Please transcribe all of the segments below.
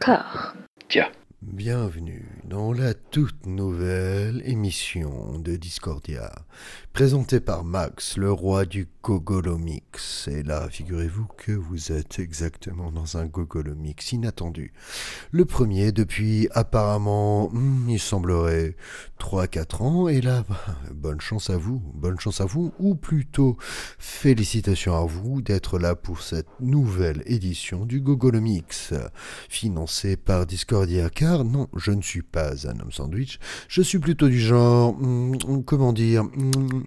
Car. Tiens. Bienvenue dans la toute nouvelle émission de Discordia, présentée par Max, le roi du Gogolomix. Et là, figurez-vous que vous êtes exactement dans un Gogolomix inattendu. Le premier depuis apparemment, hmm, il semblerait, 3-4 ans. Et là, bonne chance à vous, bonne chance à vous, ou plutôt félicitations à vous d'être là pour cette nouvelle édition du Gogolomix, financée par Discordia. Car non, je ne suis pas un homme sandwich, je suis plutôt du genre, hmm, comment dire, hmm,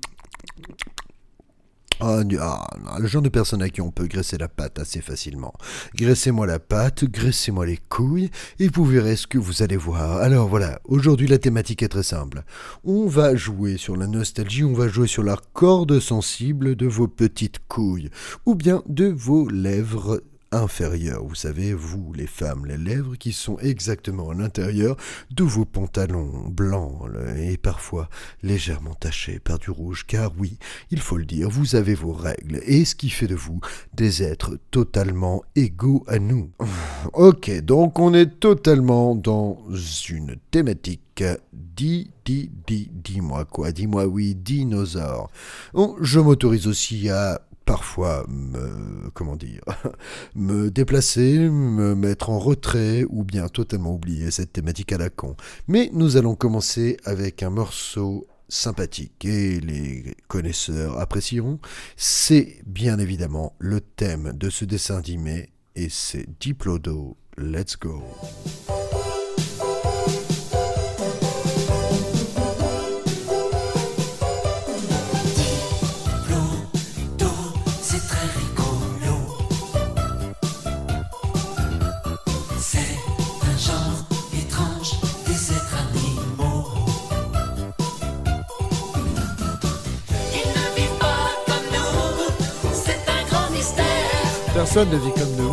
ah, ah, le genre de personne à qui on peut graisser la pâte assez facilement. Graissez-moi la pâte, graissez-moi les couilles, et vous verrez ce que vous allez voir. Alors voilà, aujourd'hui la thématique est très simple. On va jouer sur la nostalgie, on va jouer sur la corde sensible de vos petites couilles, ou bien de vos lèvres inférieure. Vous savez, vous, les femmes, les lèvres qui sont exactement à l'intérieur de vos pantalons blancs et parfois légèrement tachés par du rouge, car oui, il faut le dire, vous avez vos règles et ce qui fait de vous des êtres totalement égaux à nous. Ok, donc on est totalement dans une thématique dis, dis, dis, dis-moi quoi, dis-moi oui, dinosaure. je m'autorise aussi à parfois me, comment dire, me déplacer, me mettre en retrait ou bien totalement oublier cette thématique à la con. Mais nous allons commencer avec un morceau sympathique et les connaisseurs apprécieront. C'est bien évidemment le thème de ce dessin animé et c'est Diplodo. Let's go. Personne ne vit comme nous.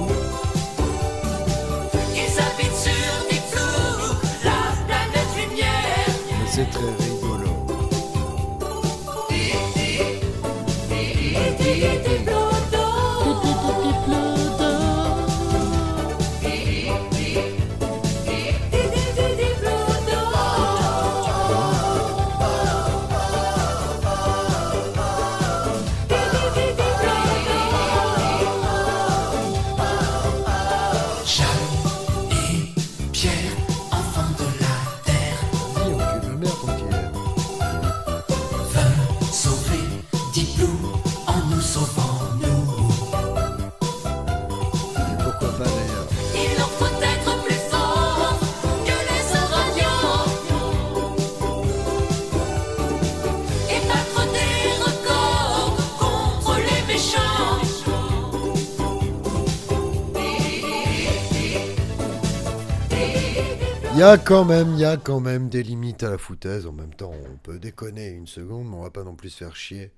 Y a quand même, il y a quand même des limites à la foutaise. En même temps, on peut déconner une seconde, mais on va pas non plus se faire chier.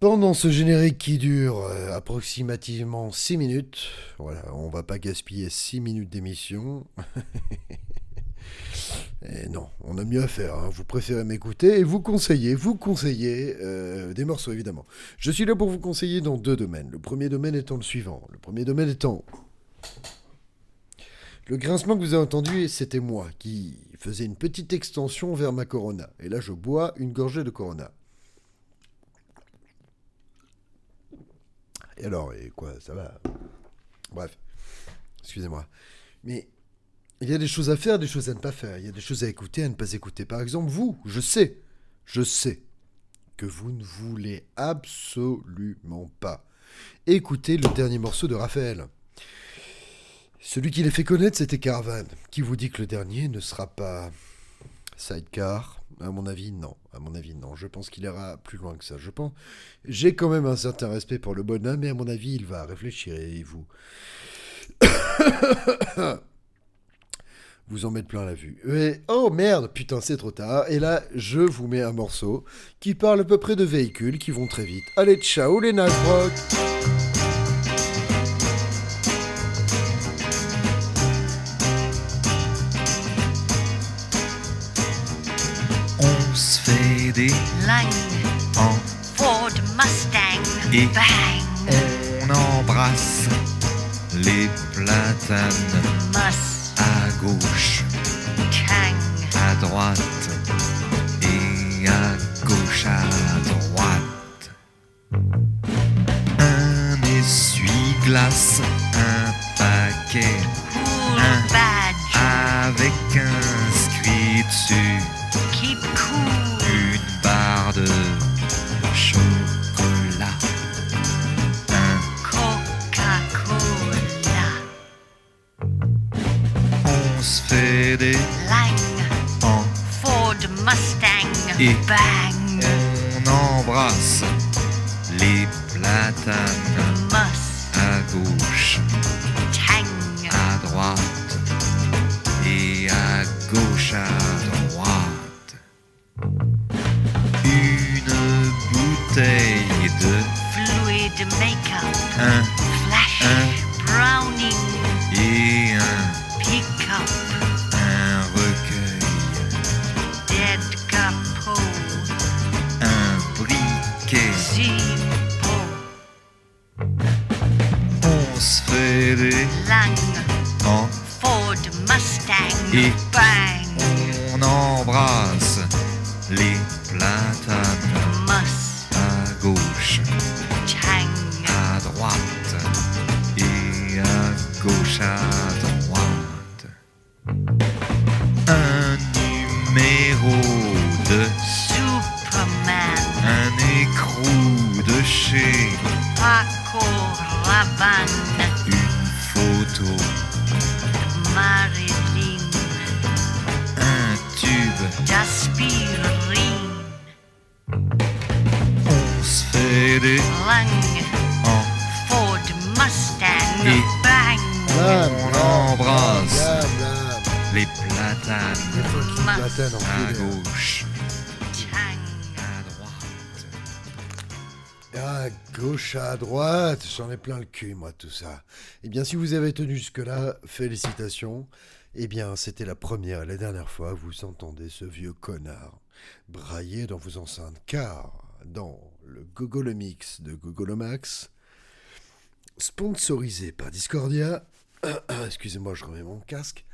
Pendant ce générique qui dure euh, approximativement 6 minutes, voilà, on va pas gaspiller 6 minutes d'émission. et non, on a mieux à faire. Hein. Vous préférez m'écouter et vous conseiller, vous conseiller euh, des morceaux évidemment. Je suis là pour vous conseiller dans deux domaines. Le premier domaine étant le suivant. Le premier domaine étant le grincement que vous avez entendu, c'était moi qui faisais une petite extension vers ma Corona. Et là, je bois une gorgée de Corona. Et alors, et quoi, ça va? Bref, excusez-moi. Mais il y a des choses à faire, des choses à ne pas faire. Il y a des choses à écouter, à ne pas écouter. Par exemple, vous, je sais, je sais que vous ne voulez absolument pas écouter le dernier morceau de Raphaël. Celui qui les fait connaître, c'était Caravan. Qui vous dit que le dernier ne sera pas Sidecar? À mon avis, non. À mon avis, non. Je pense qu'il ira plus loin que ça. Je pense. J'ai quand même un certain respect pour le bonhomme, mais à mon avis, il va réfléchir et vous? vous en mettre plein la vue. Oh merde, putain, c'est trop tard. Et là, je vous mets un morceau qui parle à peu près de véhicules qui vont très vite. Allez, ciao les Nasbrock des en Ford Mustang et Bang. on embrasse les platanes. À gauche, à droite et à gauche à droite. Un essuie-glace, un paquet cool Un. badge, avec inscrit dessus keep cool, une barre de chocolat. Un Coca-Cola, on se fait des Lang, en Ford Mustang, Et- bang, on embrasse les platanes Des lang, en Ford Mustang, Et- bang, on embrasse les platanes à gauche, tang, à droite et à gauche. à à droite, j'en ai plein le cul, moi, tout ça. Eh bien, si vous avez tenu jusque-là, félicitations. Eh bien, c'était la première et la dernière fois que vous entendez ce vieux connard brailler dans vos enceintes, car dans le Gogolo Mix de Gogolomax, sponsorisé par Discordia, excusez-moi, je remets mon casque,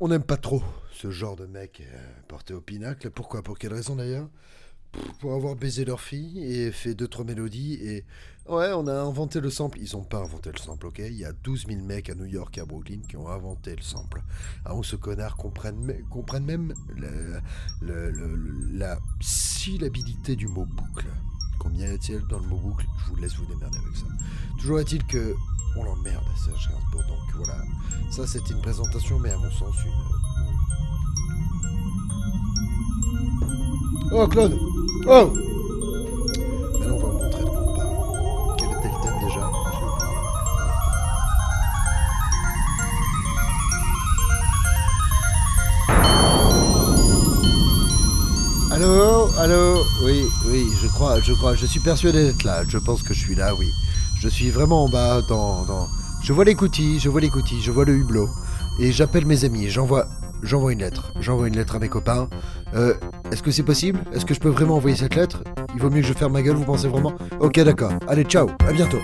on n'aime pas trop ce genre de mec euh, porté au pinacle. Pourquoi? Pour quelle raison d'ailleurs? Pour avoir baisé leur fille et fait deux trois mélodies et ouais on a inventé le sample. Ils ont pas inventé le sample ok? Il y a 12 000 mecs à New York et à Brooklyn qui ont inventé le sample. Avant que ce connard comprenne, comprenne même la syllabilité du mot boucle. Combien y a-t-il dans le mot boucle? Je vous laisse vous démerder avec ça. Toujours est-il que on l'emmerde Serge Gainsbourg donc voilà. Ça c'était une présentation mais à mon sens une Oh Claude Oh Maintenant on va vous montrer de quoi. Quel était le thème déjà J'ai oublié. Allô Allô Oui, oui, je crois, je crois, je suis persuadé d'être là. Je pense que je suis là, oui. Je suis vraiment en bas dans... dans... Je vois les coutilles, je vois les coutilles, je vois le hublot. Et j'appelle mes amis, j'envoie... J'envoie une lettre. J'envoie une lettre à mes copains. Euh, est-ce que c'est possible? Est-ce que je peux vraiment envoyer cette lettre? Il vaut mieux que je ferme ma gueule, vous pensez vraiment? Ok, d'accord. Allez, ciao, à bientôt.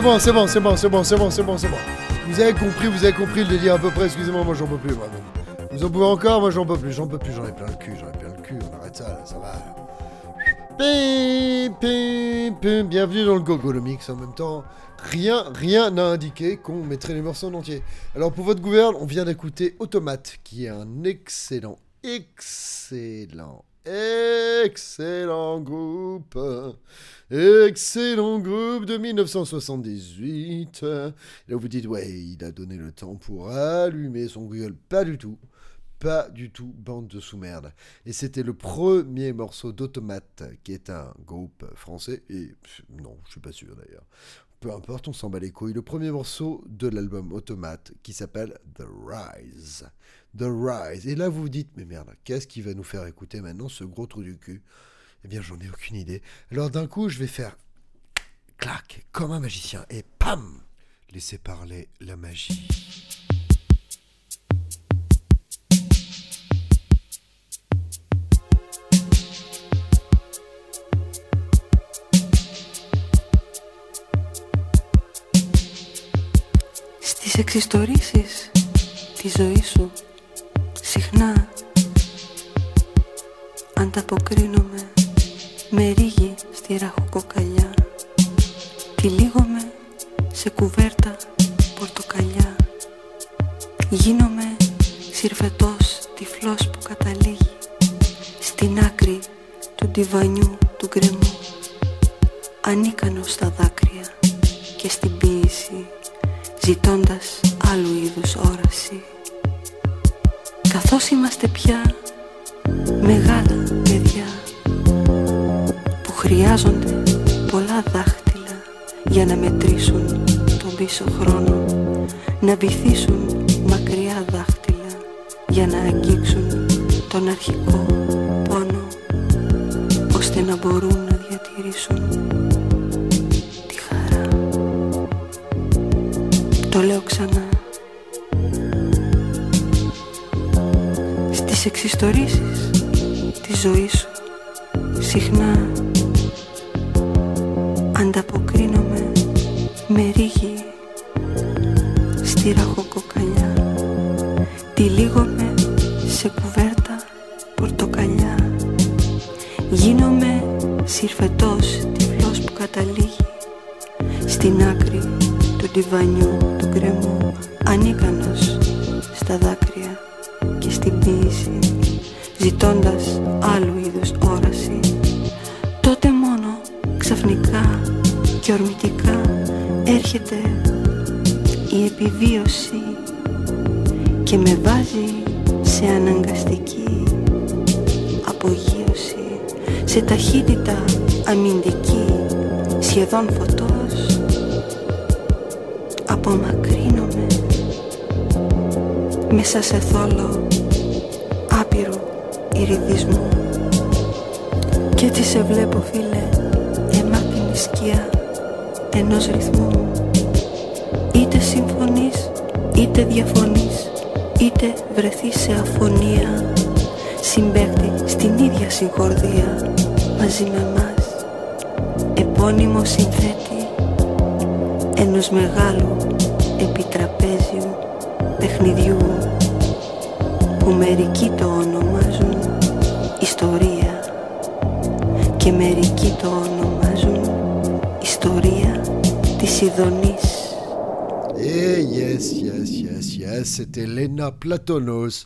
C'est bon, c'est bon, c'est bon, c'est bon, c'est bon, c'est bon, c'est bon. Vous avez compris, vous avez compris le délire à peu près. Excusez-moi, moi j'en peux plus. Moi. Vous en pouvez encore Moi j'en peux plus, j'en peux plus, j'en ai plein le cul, j'en ai plein le cul. On arrête ça, là, ça va. Bienvenue dans le Gogo le en même temps. Rien, rien n'a indiqué qu'on mettrait les morceaux en entier. Alors pour votre gouverne, on vient d'écouter Automate, qui est un excellent, excellent, excellent groupe. Excellent groupe de 1978. Et là vous dites, ouais, il a donné le temps pour allumer son Google. Pas du tout. Pas du tout, bande de sous-merde. Et c'était le premier morceau d'Automate, qui est un groupe français. Et non, je suis pas sûr d'ailleurs. Peu importe, on s'en bat les couilles. Le premier morceau de l'album Automate, qui s'appelle The Rise. The Rise. Et là, vous vous dites, mais merde, qu'est-ce qui va nous faire écouter maintenant ce gros trou du cul Eh bien, j'en ai aucune idée. Alors d'un coup, je vais faire clac, comme un magicien, et pam Laissez parler la magie. Στις εξιστορήσεις τη ζωή σου Συχνά. Ανταποκρίνομαι με ρίγη στη ραχοκοκαλιά. Τυλίγομαι σε κουβέρτα για να αγγίξουν τον αρχικό πόνο ώστε να μπορούν να διατηρήσουν τη χαρά. Το λέω ξανά. Στις εξιστορήσεις της ζωής σου συχνά του ντιβανιού του γκρεμού ανίκανος στα δάκρυα και στην ποίηση ζητώντας άλλου είδους όραση. Τότε μόνο ξαφνικά και ορμητικά έρχεται η επιβίωση και με βάζει σε αναγκαστική απογείωση σε ταχύτητα αμυντική σχεδόν φωτός απομακρύνομαι. Μέσα σε θόλο άπειρου ηριδισμού κι έτσι σε βλέπω φίλε εμάτινη σκιά ενός ρυθμού. Είτε συμφωνείς είτε διαφωνείς είτε βρεθείς σε αφωνία. Συμπέχτη στην ίδια συγχορδία μαζί με μας επώνυμο συνθέτη ενός μεγάλου επιτραπέζιου παιχνιδιού που μερικοί το ονομάζουν ιστορία και μερικοί το ονομάζουν ιστορία της Ιδονής. Et yes, yes, yes, yes, c'était Lena Platonos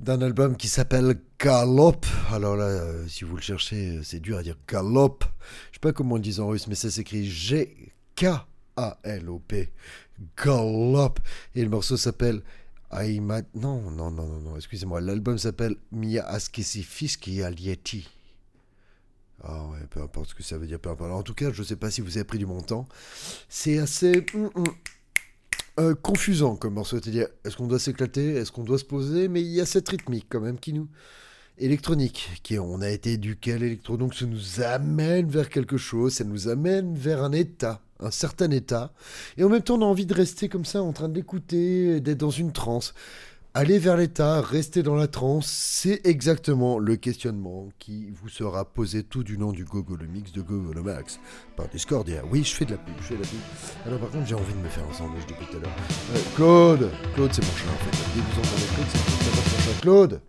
d'un album qui s'appelle Galop. Alors là, euh, si vous le cherchez, euh, c'est dur à dire Galop. Je sais pas comment on le dit en russe, mais ça s'écrit G-K-A-L-O-P. Galop. Et le morceau s'appelle Aima... Non, non, non, non, non, excusez-moi. L'album s'appelle Mia Askesifiski Alieti. Ah ouais, peu importe ce que ça veut dire, peu importe. En tout cas, je sais pas si vous avez pris du montant. C'est assez... hum, hum, euh, confusant comme morceau. C'est-à-dire, est-ce qu'on doit s'éclater? Est-ce qu'on doit se poser? Mais il y a cette rythmique quand même qui nous. électronique, qui on a été éduqué à l'électro, donc ça nous amène vers quelque chose, ça nous amène vers un état, un certain état, et en même temps on a envie de rester comme ça en train de l'écouter, d'être dans une transe. Aller vers l'état, rester dans la transe, c'est exactement le questionnement qui vous sera posé tout du long du Gogolo Mix de Gogolo Max par Discordia. Oui, je fais de la pub, je fais de la pub. Alors par contre, j'ai envie de me faire un sandwich depuis tout à l'heure. Euh, Claude Claude, c'est mon chat en fait. Vous entendez Claude, c'est. Claude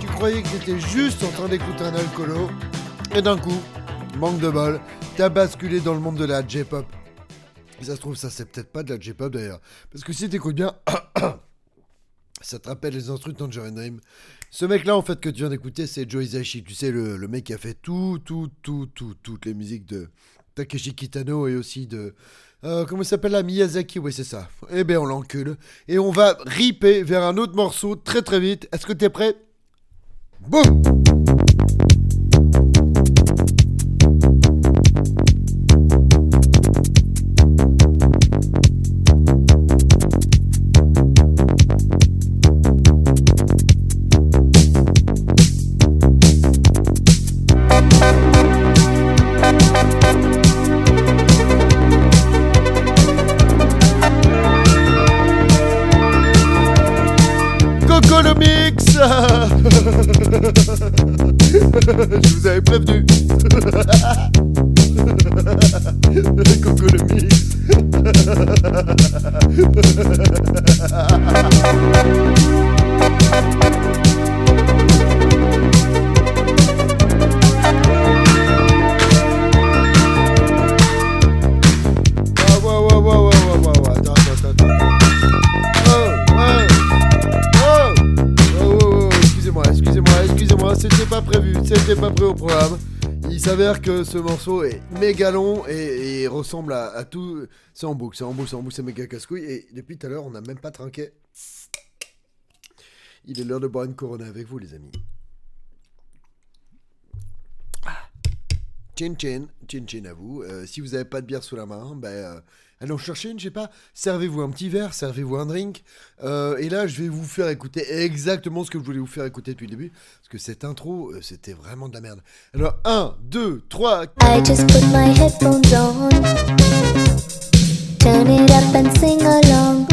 Tu croyais que t'étais juste en train d'écouter un alcoolo, et d'un coup, manque de bol, t'as basculé dans le monde de la J-pop. Ça se trouve, ça c'est peut-être pas de la J-pop d'ailleurs. Parce que si t'écoutes bien, ça te rappelle les instruments de Tangerine Dream. Ce mec-là, en fait, que tu viens d'écouter, c'est Joe Hisaishi. Tu sais, le, le mec qui a fait tout, tout, tout, tout, toutes les musiques de Takeshi Kitano et aussi de. Euh, comment s'appelle là Miyazaki, oui, c'est ça. Eh ben, on l'encule. Et on va riper vers un autre morceau très très vite. Est-ce que t'es prêt? Boum s'avère que ce morceau est méga long et, ressemble à, tout. C'est en boucle, c'est en boucle, c'est en boucle, c'est méga casse-couille. Et depuis tout à l'heure, on n'a même pas trinqué. Il est l'heure de boire une corona avec vous, les amis. Chin chin, chin chin à vous. Euh, si vous n'avez pas de bière sous la main, ben, euh, en chercher une, je sais pas. Servez-vous un petit verre, servez-vous un drink. Euh, et là, je vais vous faire écouter exactement ce que je voulais vous faire écouter depuis le début. Parce que cette intro, euh, c'était vraiment de la merde. Alors, 1, 2, 3, I just put my headphones on. Turn it up and sing along.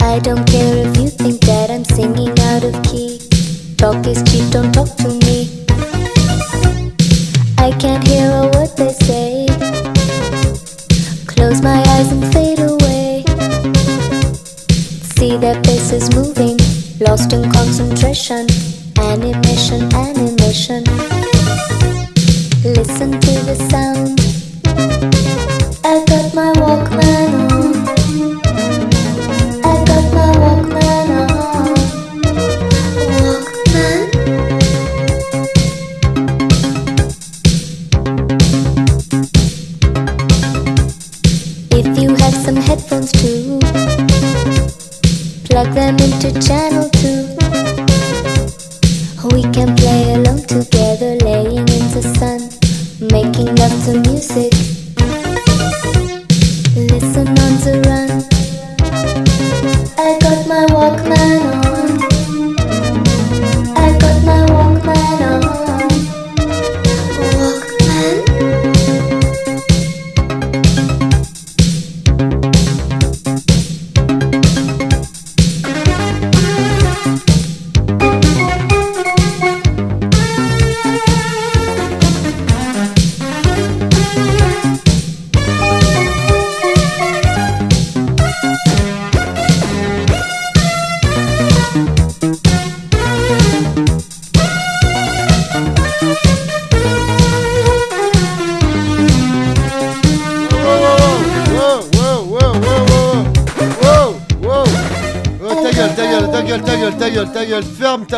I don't care if you think that I'm singing out of key. Talk is cheap, don't talk to me. I can't hear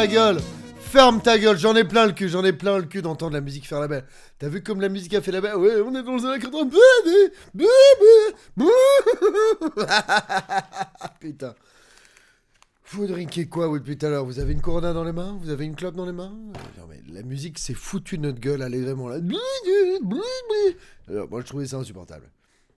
ta gueule, ferme ta gueule, j'en ai plein le cul, j'en ai plein le cul d'entendre la musique faire la belle. T'as vu comme la musique a fait la belle? Ouais, on est dans les années 80. Bah, bah. Putain. Vous drinkez quoi, oui, depuis tout à l'heure? Vous avez une corona dans les mains? Vous avez une clope dans les mains? Non, mais la musique, c'est foutu de notre gueule, vraiment là. Alors, moi, je trouvais ça insupportable.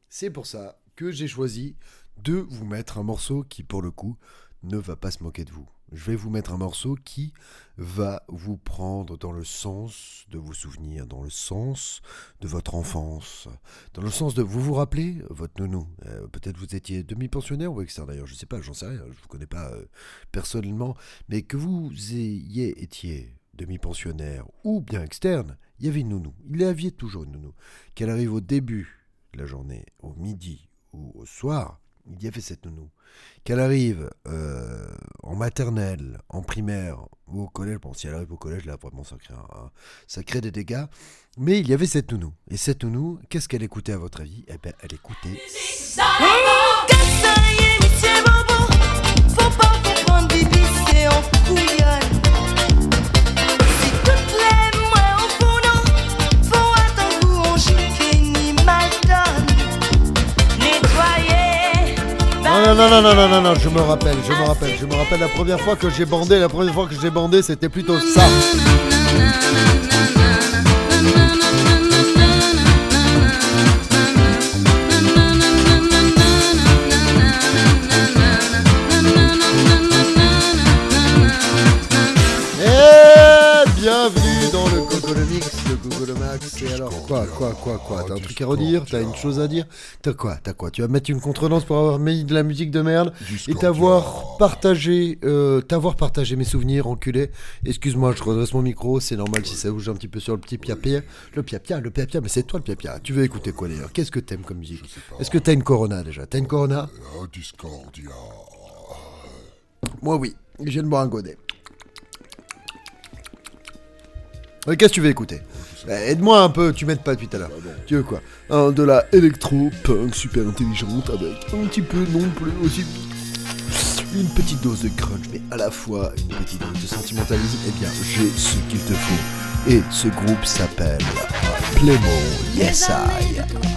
C'est pour ça que j'ai choisi de vous mettre un morceau qui, pour le coup, ne va pas se moquer de vous. Je vais vous mettre un morceau qui va vous prendre dans le sens de vos souvenirs, dans le sens de votre enfance, dans le sens de vous vous rappelez votre nounou. Euh, Peut-être vous étiez demi-pensionnaire ou externe d'ailleurs, je sais pas, j'en sais rien, je vous connais pas euh, personnellement, mais que vous ayez étiez demi-pensionnaire ou bien externe, il y avait une nounou. Il y avait toujours une nounou. Qu'elle arrive au début de la journée, au midi ou au soir, il y avait cette nounou. Qu'elle arrive euh, en maternelle, en primaire ou au collège, bon, si elle arrive au collège, là, vraiment, ça crée, un- ça crée des dégâts. Mais il y avait cette nounou. Et cette nounou, qu'est-ce qu'elle écoutait à votre avis? Eh bien, elle écoutait Non, non, non, non, non, non, non, je me rappelle, je me rappelle, je me rappelle la première fois que j'ai bandé, la première fois que j'ai bandé, c'était plutôt ça. Quoi, quoi, quoi, quoi T'as un truc à redire T'as une chose à dire. T'as quoi T'as quoi? Tu vas mettre une contredanse pour avoir mis de la musique de merde et t'avoir partagé, euh, t'avoir partagé mes souvenirs, enculé. Excuse-moi, je redresse mon micro, c'est normal si ça bouge un petit peu sur le petit pia-pia. Le pia-pia, le pia-pia, mais c'est toi le pia-pia. Tu veux écouter quoi d'ailleurs? Qu'est-ce que t'aimes comme musique? Est-ce que t'as une Corona déjà? T'as une Corona? Ah, Discordia. Moi oui, je viens de boire un godet. Euh, Qu'est-ce que tu veux écouter? Euh, Aide-moi un peu, tu m'aides pas depuis tout à l'heure. Tu veux quoi? Un de la électro-punk super intelligente avec un petit peu non plus aussi une petite dose de crunch, mais à la fois une petite dose de sentimentalisme. Eh bien, j'ai ce qu'il te faut. Et ce groupe s'appelle Playmo Yes I.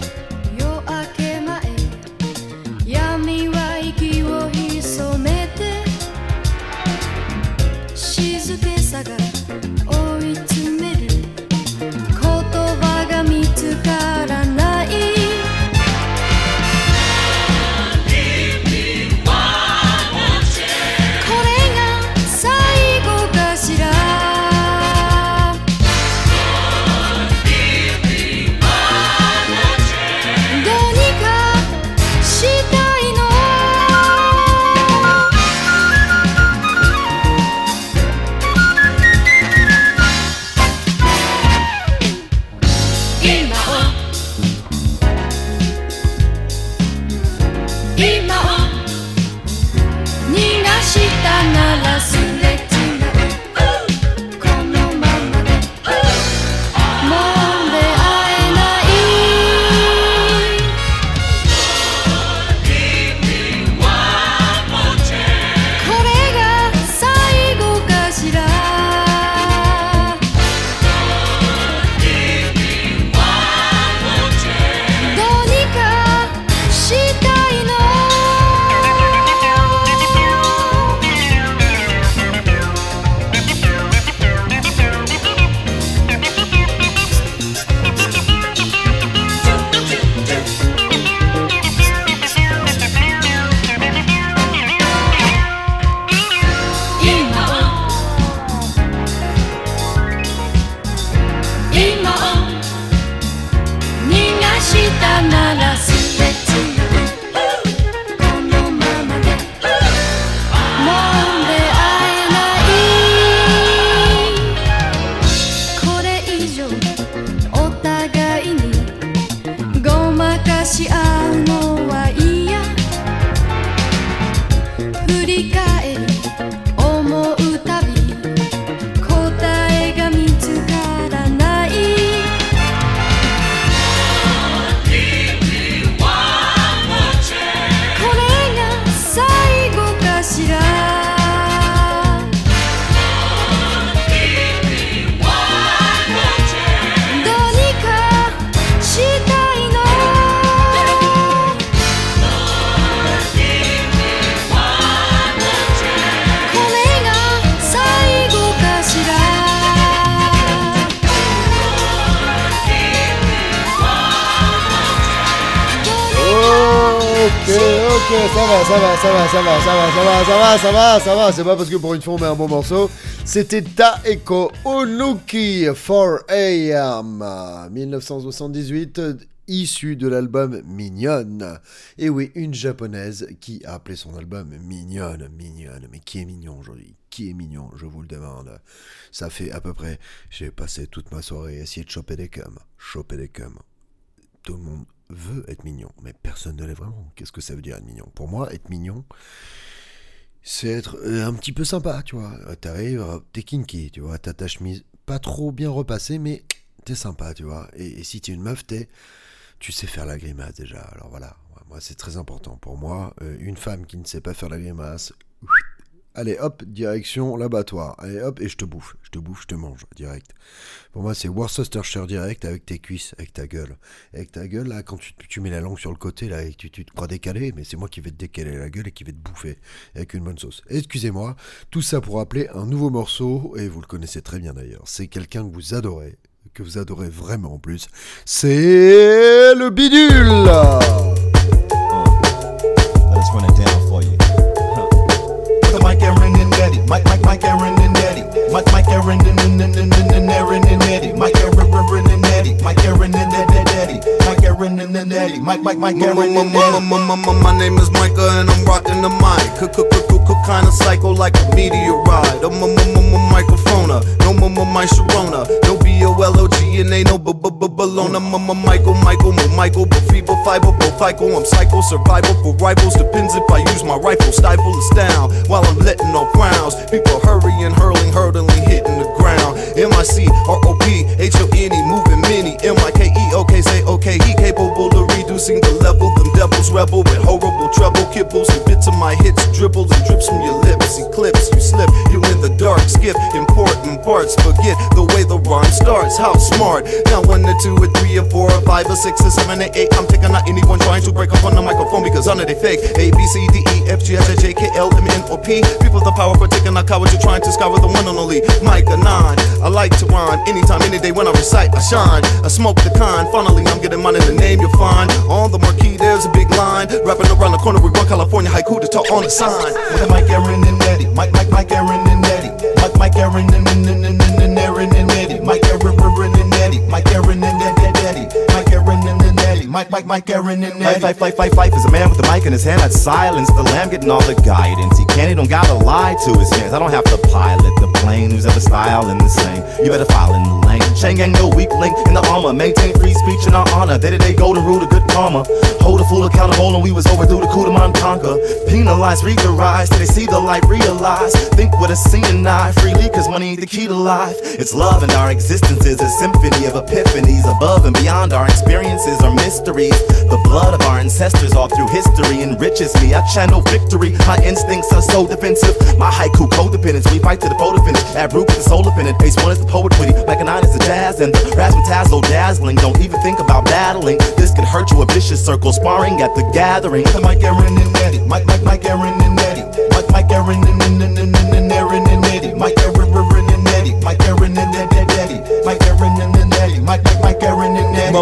ça va, ça va, ça va, c'est pas parce que pour une fois on met un bon morceau. C'était Taeko Onuki 4AM 1978, euh, issu de l'album Mignonne. Et oui, une japonaise qui a appelé son album Mignonne, Mignonne. Mais qui est mignon aujourd'hui Qui est mignon Je vous le demande. Ça fait à peu près, j'ai passé toute ma soirée à essayer de choper des cums, choper des cums. Tout le monde veut être mignon, mais personne ne l'est vraiment. Qu'est-ce que ça veut dire être mignon? Pour moi, être mignon, c'est être euh, un petit peu sympa, tu vois. T'arrives, t'es kinky, tu vois, t'as ta chemise pas trop bien repassée, mais t'es sympa, tu vois. Et, et si t'es une meuf, t'es, tu sais faire la grimace déjà. Alors voilà, moi c'est très important. Pour moi, euh, une femme qui ne sait pas faire la grimace, allez hop, direction l'abattoir. Allez hop, et je te bouffe, je te bouffe, je te mange, direct. Pour moi, c'est Worcestershire direct avec tes cuisses, avec ta gueule. Avec ta gueule, là, quand tu, mets la langue sur le côté, là, et tu, tu te crois décalé, mais c'est moi qui vais te décaler la gueule et qui vais te bouffer avec une bonne sauce. Excusez-moi, tout ça pour appeler un nouveau morceau, et vous le connaissez très bien d'ailleurs. C'est quelqu'un que vous adorez, que vous adorez vraiment en plus. C'est le bidule Eddie. Mike, Mike, Mike Aaron and Eddie. My name is Micah and I'm rocking the mic. Kinda psycho like a meteorite. I'm a microphone. No mama my Sharona. No B O L O G and ain't no b b b. Mama Michael, Michael, mo Michael, but feeble fiber, but FICO. I'm psycho survival for rivals. Depends if I use my rifle. Stifle us down while I'm letting off rounds. People hurrying, hurling, hurtling, hitting the ground. M I C R O P H O N E moving many. M I K E O K say okay. He capable reducing the level. Them devils rebel with horrible treble kibbles and bits of my hits dribble and drips from your lips. Eclipse, you slip, you in the Skip important parts. Forget the way the rhyme starts. How smart. Now one or two or three or four or five or six or seven or eight. I'm taking out anyone trying to break up on the microphone because none of they fake. A B C D E F G H I J K L M N O P. People the power for taking out cowards. You're trying to scour the one and only Micah nine. I like to rhyme anytime, any day when I recite. I shine. I smoke the kind. Finally, I'm getting mine in the name you'll find. On the marquee, there's a big line. Rapping around the corner, we run California haiku to talk on the sign. With Mike Aaron and Eddie. Mike, Mike, Mike Aaron and Eddie. Mike, Aaron and, and, and, and, and Aaron and Eddie. Mike Aaron and Eddie. Mike Aaron and Ed- Ed- Eddie. Mike Aaron and, and Eddie. Mike, Mike, Mike Aaron and Eddie. Fife, fife, fife, fife is a man with a mic in his hand. I'd silence the lamb, getting all the guidance. He can't, he don't gotta lie to his fans. I don't have to pilot the plane. Who's ever styling the same? You better file in the lane. Chang gang, no weak link in the armor. Maintain free speech and our honor. Day to day golden rule of good karma. Hold a fool accountable, and we was overdue to coup de conquer. Penalize, read the rise, till they see the light, realize. Think with a seeing eye freely, cause money ain't the key to life. It's love, and our existence is a symphony of epiphanies above and beyond our experiences are mysteries. The blood of our ancestors all through history enriches me. I channel victory. My instincts are so defensive. My haiku codependence. We fight to the photo finish. Add root with the soul dependent. Pace one is the poet witty. Like a nine is the jazz and the so dazzling. Don't even think about battling. This could hurt you. A vicious circle sparring at the gathering. Mike Aaron and Eddie. Mike, Mike, Mike Aaron and Eddie. Mike, Mike Aaron and Eddie. Mike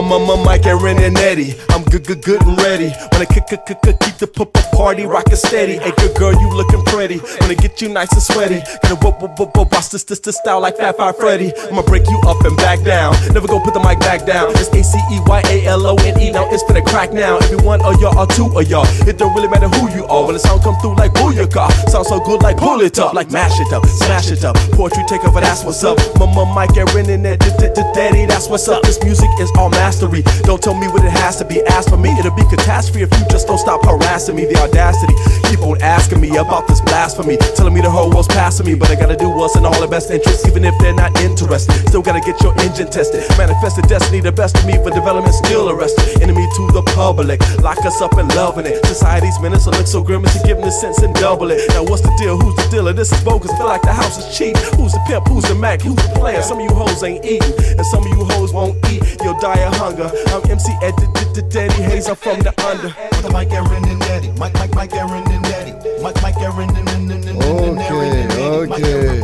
My, my, Mike, Aaron, and Eddie. I'm good, good, good and ready. Wanna kick, kick, kick, keep the up party rockin' steady. Hey, good girl, you looking pretty. Wanna get you nice and sweaty. Gonna whoop, whoop, whoop, whoop, watch this, this, this style like Fat Five Freddy. I'ma break you up and back down. Never go put the mic back down. It's A C E Y A L O N E. Now it's finna crack now. Every one of y'all or two of y'all. It don't really matter who you are. When the sound come through like booyaka. Sound so good like pull it up. Like mash it up, smash it up. Poetry take over, that's what's up. Mama, Mike, Aaron, and Ed, d- d- d- Daddy, that's what's up. This music is all magic. Mastery. Don't tell me what it has to be. Ask for me, it'll be catastrophe if you just don't stop harassing me. The audacity, keep on asking me about this blasphemy, telling me the whole world's passing me, but I gotta do what's in all the best interests, even if they're not interested. Still gotta get your engine tested. Manifested destiny, the best of me, for development still arrested. Enemy to the public, lock us up and loving it. Society's minutes look so grim, it's giving the sense and double it. Now what's the deal? Who's the dealer? This is bogus. Feel like the house is cheap. Who's the pimp? Who's the Mac? Who's the player? Some of you hoes ain't eating, and some of you hoes won't eat. You'll die of hunger. I'm MC Ed, the, the, the Daddy Hayes. I'm from the under. With the Mike Aaron and Eddie. Mike, Mike, Mike Aaron and Eddie. Ok, Eddie.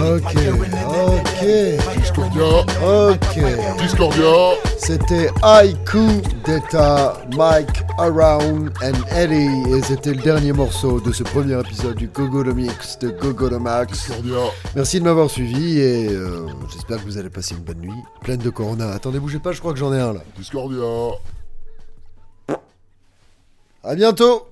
ok. Discordia. Ok. Discordia. C'était Haiku d'État, Mike Around and Eddie. Et c'était le dernier morceau de ce premier épisode du Gogo de Mix de Gogo de Max. Discordia. Merci de m'avoir suivi et euh, j'espère que vous allez passer une bonne nuit. Pleine de Corona. Attendez, bougez pas, je crois que j'en ai un là. Discordia. À bientôt